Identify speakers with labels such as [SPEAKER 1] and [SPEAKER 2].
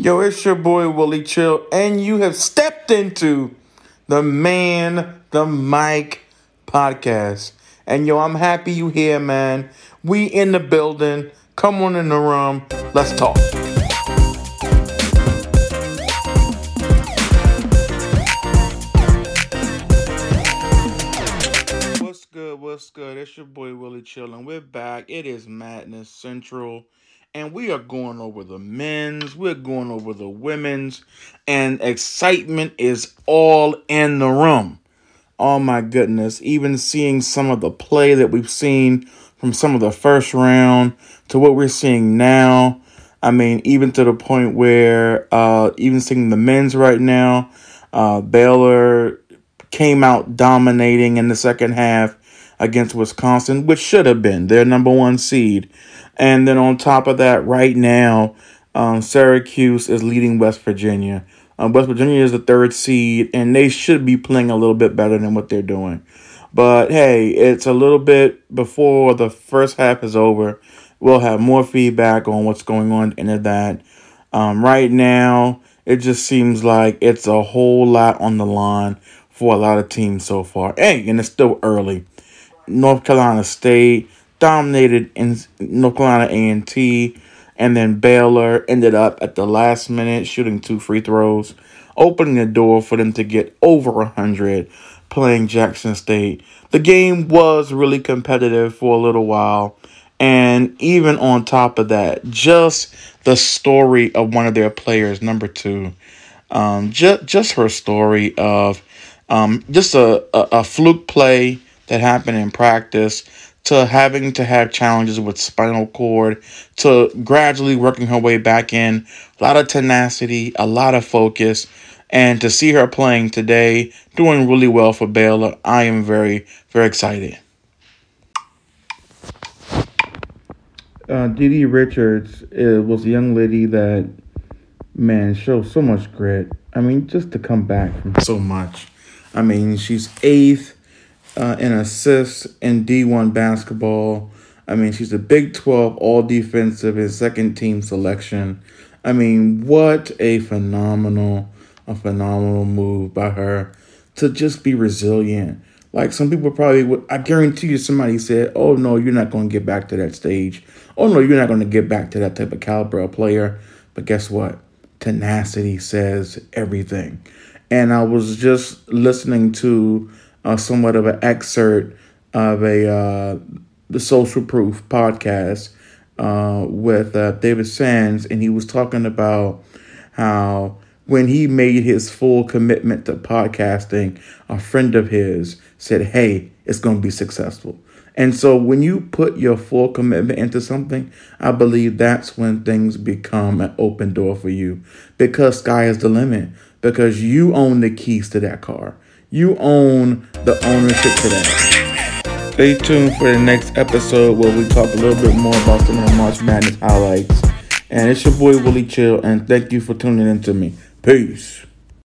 [SPEAKER 1] Yo, it's your boy Willie Chill, and you have stepped into the Man the Mic podcast. And yo, I'm happy you here, man. We in the building. Come on in the room. Let's talk. What's good? What's good? It's your boy Willie Chill, and we're back. It is Madness Central and we are going over the men's, we're going over the women's, and excitement is all in the room. Oh my goodness, even seeing some of the play that we've seen from some of the first round to what we're seeing now. I mean, even to the point where, uh, even seeing the men's right now, uh, Baylor came out dominating in the second half against Wisconsin, which should have been their number one seed. And then on top of that, right now, um, Syracuse is leading West Virginia. Um, West Virginia is the third seed, and they should be playing a little bit better than what they're doing. But hey, it's a little bit before the first half is over. We'll have more feedback on what's going on into that. Um, right now, it just seems like it's a whole lot on the line for a lot of teams so far. Hey, and it's still early. North Carolina State dominated in North Carolina A&T, and then Baylor ended up at the last minute shooting two free throws, opening the door for them to get over 100 playing Jackson State. The game was really competitive for a little while, and even on top of that, just the story of one of their players, number two, um, just just her story of um, just a, a, a fluke play that happened in practice to having to have challenges with spinal cord to gradually working her way back in. A lot of tenacity, a lot of focus, and to see her playing today, doing really well for Baylor, I am very, very excited. Uh, DiDi Richards uh, was a young lady that, man, shows so much grit. I mean, just to come back from so much. I mean, she's eighth uh, in assists in D1 basketball. I mean, she's a Big 12 all defensive and second team selection. I mean, what a phenomenal, a phenomenal move by her to just be resilient. Like some people probably would, I guarantee you, somebody said, Oh, no, you're not going to get back to that stage. Oh, no, you're not going to get back to that type of caliber of player. But guess what? Tenacity says everything. And I was just listening to uh, somewhat of an excerpt of a uh, the Social Proof podcast uh, with uh, David Sands, and he was talking about how when he made his full commitment to podcasting, a friend of his said, "Hey, it's going to be successful." And so when you put your full commitment into something, I believe that's when things become an open door for you because sky is the limit because you own the keys to that car. You own the ownership to that. Stay tuned for the next episode where we talk a little bit more about some of the March Madness highlights. And it's your boy Willie Chill, and thank you for tuning in to me. Peace.